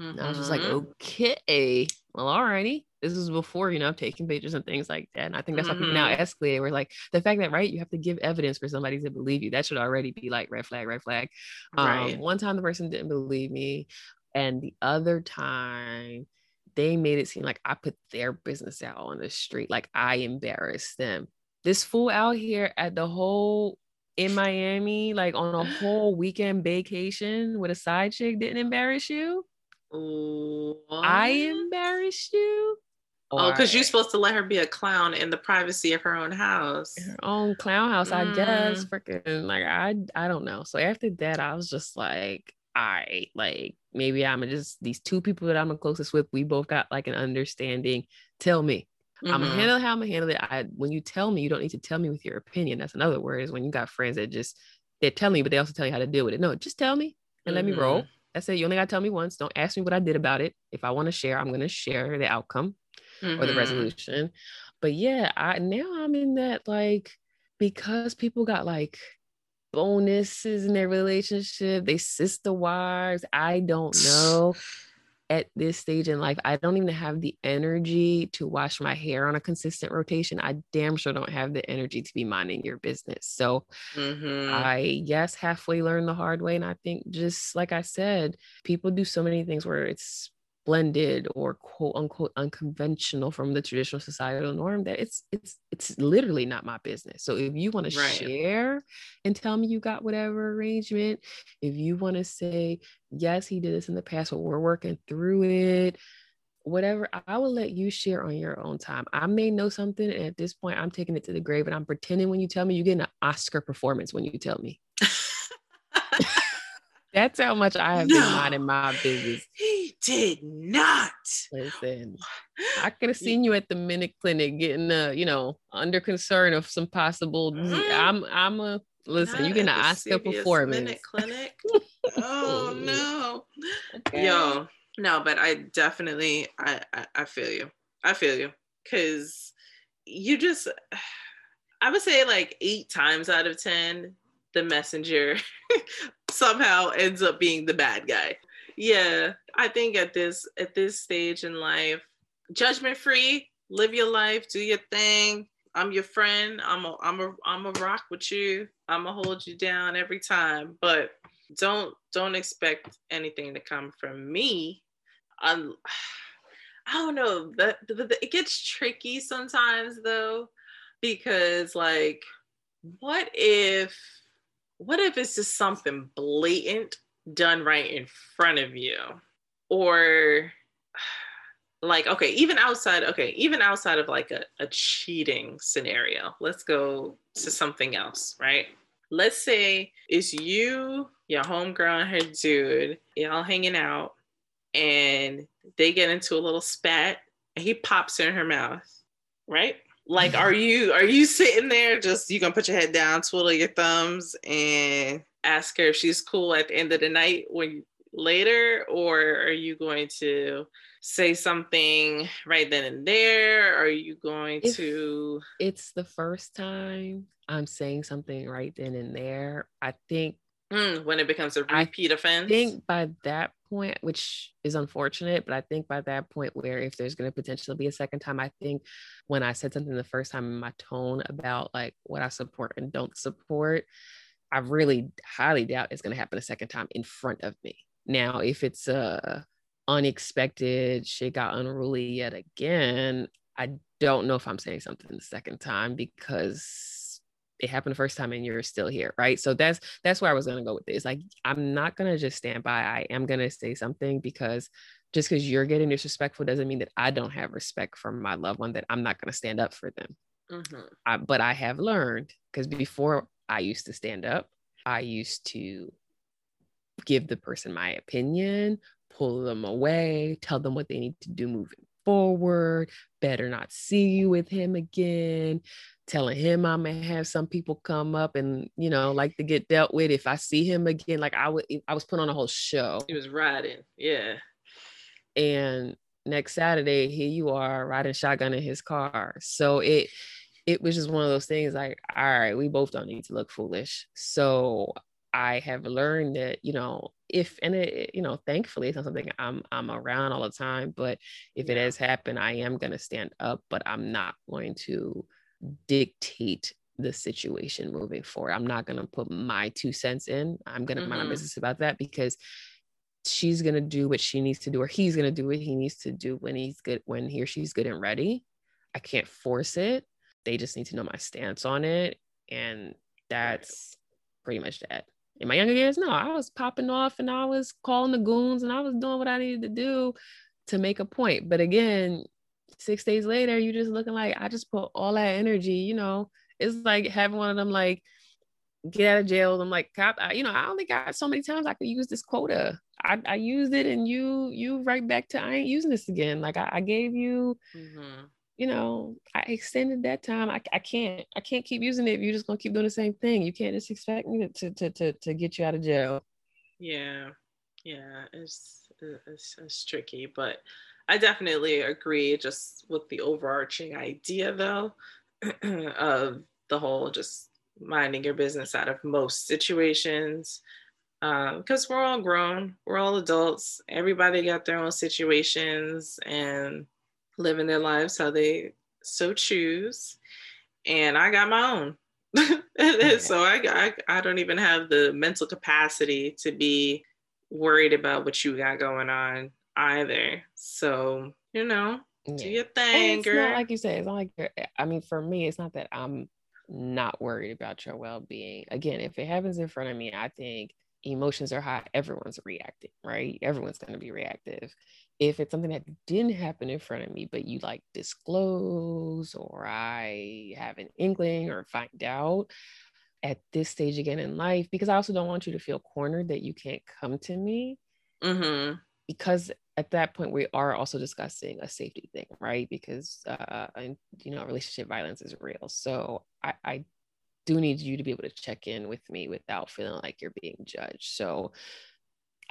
mm-hmm. i was just like mm-hmm. okay well alrighty this is before you know taking pictures and things like that and i think that's mm-hmm. how people now mm-hmm. escalate we're like the fact that right you have to give evidence for somebody to believe you that should already be like red flag red flag right. um, one time the person didn't believe me and the other time they made it seem like i put their business out on the street like i embarrassed them this fool out here at the whole in Miami, like on a whole weekend vacation with a side chick didn't embarrass you? What? I embarrassed you? Oh, because you're supposed to let her be a clown in the privacy of her own house. Her own clown house, mm. I guess. Mm. Freaking like I I don't know. So after that, I was just like, I like maybe I'm just these two people that I'm the closest with. We both got like an understanding. Tell me. Mm-hmm. I'm gonna handle how I'm gonna handle it. I when you tell me, you don't need to tell me with your opinion. That's another word is when you got friends that just they tell me, but they also tell you how to deal with it. No, just tell me and mm-hmm. let me roll. Mm-hmm. That's it. You only gotta tell me once. Don't ask me what I did about it. If I want to share, I'm gonna share the outcome mm-hmm. or the mm-hmm. resolution. But yeah, I now I'm in that like because people got like bonuses in their relationship, they sister wives. I don't know. At this stage in life, I don't even have the energy to wash my hair on a consistent rotation. I damn sure don't have the energy to be minding your business. So mm-hmm. I, yes, halfway learned the hard way. And I think just like I said, people do so many things where it's blended or quote unquote unconventional from the traditional societal norm that it's it's it's literally not my business. So if you want to right. share and tell me you got whatever arrangement if you want to say yes he did this in the past but we're working through it whatever i will let you share on your own time. I may know something and at this point i'm taking it to the grave and i'm pretending when you tell me you get an oscar performance when you tell me That's how much I have no, been minding my business. He did not. Listen, I could have seen you at the minute clinic getting uh, you know, under concern of some possible mm-hmm. I'm I'm a listen, not you get an Oscar performance. Minute clinic. oh no. Okay. Yo, no, but I definitely I, I I feel you. I feel you. Cause you just I would say like eight times out of ten, the messenger somehow ends up being the bad guy. Yeah, I think at this at this stage in life, judgment free, live your life, do your thing. I'm your friend. I'm a I'm a I'm a rock with you. I'm gonna hold you down every time, but don't don't expect anything to come from me. I'm, I don't know that it gets tricky sometimes though, because like, what if what if it's just something blatant done right in front of you? Or like, okay, even outside, okay, even outside of like a, a cheating scenario, let's go to something else, right? Let's say it's you, your homegirl, and her dude, y'all hanging out, and they get into a little spat, and he pops in her mouth, right? Like, are you are you sitting there just you gonna put your head down, twiddle your thumbs, and ask her if she's cool at the end of the night when later, or are you going to say something right then and there? Are you going if to? It's the first time I'm saying something right then and there. I think mm, when it becomes a repeat I offense. I think by that point, which is unfortunate, but I think by that point, where if there's going to potentially be a second time, I think when I said something the first time in my tone about like what I support and don't support, I really highly doubt it's going to happen a second time in front of me. Now, if it's a unexpected shit got unruly yet again, I don't know if I'm saying something the second time because it happened the first time and you're still here right? So that's that's where i was going to go with this like i'm not going to just stand by. I am going to say something because just because you're getting disrespectful doesn't mean that i don't have respect for my loved one that i'm not going to stand up for them. Mm-hmm. I, but i have learned because before i used to stand up i used to give the person my opinion pull them away tell them what they need to do moving forward better not see you with him again telling him I'm gonna have some people come up and you know like to get dealt with if I see him again. Like I would, I was putting on a whole show. He was riding, yeah. And next Saturday, here you are riding shotgun in his car. So it it was just one of those things like, all right, we both don't need to look foolish. So I have learned that, you know, if and it, you know, thankfully it's not something I'm I'm around all the time, but if yeah. it has happened, I am gonna stand up, but I'm not going to dictate the situation moving forward. I'm not going to put my two cents in. I'm going to mm-hmm. mind my business about that because she's going to do what she needs to do or he's going to do what he needs to do when he's good when he or she's good and ready. I can't force it. they just need to know my stance on it. And that's pretty much that. In my younger years, no, I was popping off and I was calling the goons and I was doing what I needed to do to make a point. But again, six days later, you just looking like I just put all that energy, you know. It's like having one of them like get out of jail. I'm like, cop, I, you know, I only got so many times I could use this quota. I, I used it and you you right back to I ain't using this again. Like I, I gave you, mm-hmm. you know, I extended that time. I, I can't I can't keep using it if you're just gonna keep doing the same thing. You can't just expect me to to to to get you out of jail. Yeah, yeah, it's it's, it's tricky, but I definitely agree just with the overarching idea though of the whole just minding your business out of most situations because um, we're all grown, we're all adults. Everybody got their own situations and living their lives how they so choose. And I got my own. so I, I I don't even have the mental capacity to be worried about what you got going on either. So you know, yeah. do your thing, it's girl. Not like you said, it's not like I mean, for me, it's not that I'm not worried about your well-being. Again, if it happens in front of me, I think emotions are high, everyone's reacting, right? Everyone's going to be reactive. If it's something that didn't happen in front of me, but you like disclose or I have an inkling or find out at this stage again in life, because I also don't want you to feel cornered that you can't come to me. Mm-hmm. Because at that point, we are also discussing a safety thing, right? Because, uh, you know, relationship violence is real. So I, I do need you to be able to check in with me without feeling like you're being judged. So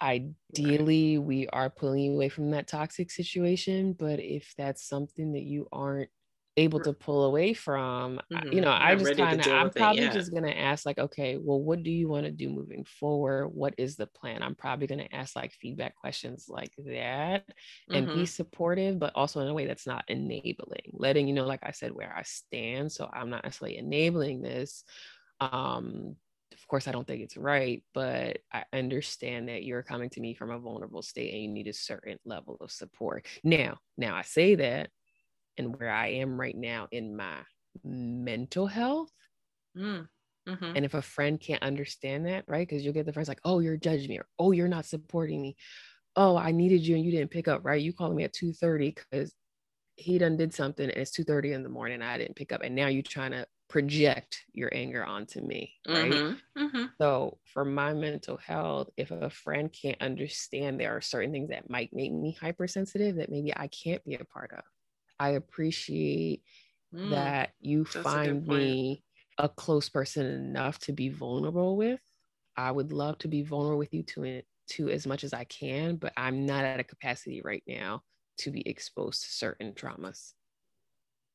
ideally we are pulling you away from that toxic situation, but if that's something that you aren't able to pull away from mm-hmm. you know i just kind of i'm probably it, yeah. just going to ask like okay well what do you want to do moving forward what is the plan i'm probably going to ask like feedback questions like that and mm-hmm. be supportive but also in a way that's not enabling letting you know like i said where i stand so i'm not necessarily enabling this um of course i don't think it's right but i understand that you're coming to me from a vulnerable state and you need a certain level of support now now i say that and where I am right now in my mental health. Mm. Mm-hmm. And if a friend can't understand that, right? Because you'll get the friends like, oh, you're judging me, or oh, you're not supporting me. Oh, I needed you and you didn't pick up, right? You calling me at 2:30 because he done did something and it's 2:30 in the morning. I didn't pick up. And now you're trying to project your anger onto me, right? Mm-hmm. Mm-hmm. So for my mental health, if a friend can't understand there are certain things that might make me hypersensitive that maybe I can't be a part of I appreciate mm, that you find me a close person enough to be vulnerable with. I would love to be vulnerable with you to to as much as I can, but I'm not at a capacity right now to be exposed to certain traumas.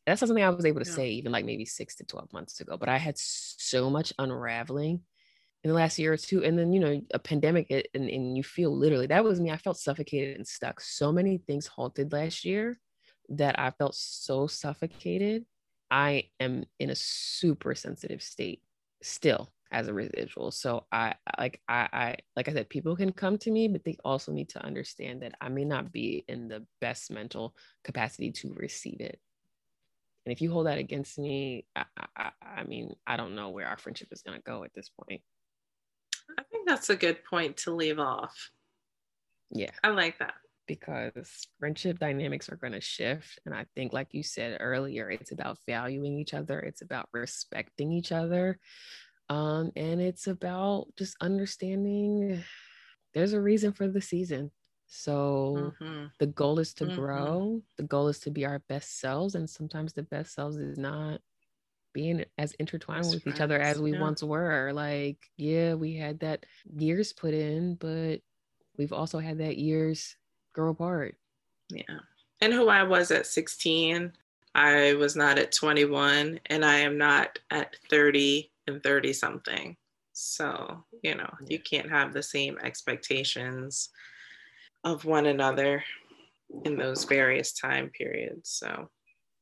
That's something I was able to yeah. say even like maybe six to 12 months ago, but I had so much unraveling in the last year or two. And then, you know, a pandemic and, and you feel literally, that was me. I felt suffocated and stuck. So many things halted last year that I felt so suffocated. I am in a super sensitive state still as a residual. So I like I, I like I said, people can come to me, but they also need to understand that I may not be in the best mental capacity to receive it. And if you hold that against me, I, I, I mean, I don't know where our friendship is going to go at this point. I think that's a good point to leave off. Yeah. I like that because friendship dynamics are going to shift. And I think, like you said earlier, it's about valuing each other, it's about respecting each other. Um, and it's about just understanding there's a reason for the season. So mm-hmm. the goal is to mm-hmm. grow, the goal is to be our best selves. And sometimes the best selves is not being as intertwined That's with each other as we yeah. once were. Like, yeah, we had that years put in, but we've also had that years grow apart. Yeah. And who I was at 16, I was not at 21, and I am not at 30 and 30 something. So, you know, yeah. you can't have the same expectations of one another in those various time periods. So,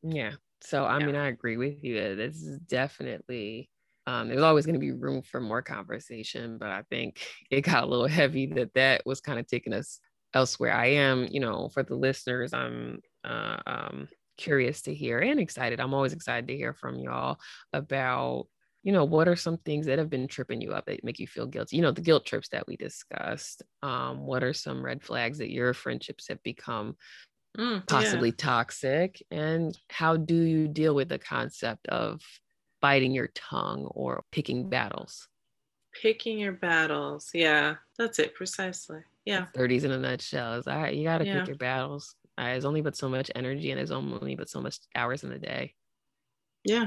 yeah. So, I yeah. mean, I agree with you. This is definitely um, there's always going to be room for more conversation, but I think it got a little heavy that that was kind of taking us elsewhere. I am, you know, for the listeners, I'm uh, um, curious to hear and excited. I'm always excited to hear from y'all about you know what are some things that have been tripping you up that make you feel guilty you know the guilt trips that we discussed um, what are some red flags that your friendships have become mm, possibly yeah. toxic and how do you deal with the concept of biting your tongue or picking battles picking your battles yeah that's it precisely yeah 30s in a nutshell is all right you got to yeah. pick your battles uh, there's only but so much energy and there's only but so much hours in the day yeah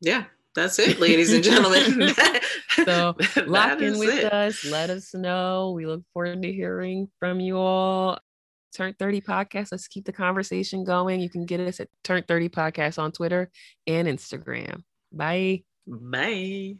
yeah that's it, ladies and gentlemen. so lock in with it. us. Let us know. We look forward to hearing from you all. Turn 30 podcast. Let's keep the conversation going. You can get us at Turn 30 podcast on Twitter and Instagram. Bye. Bye.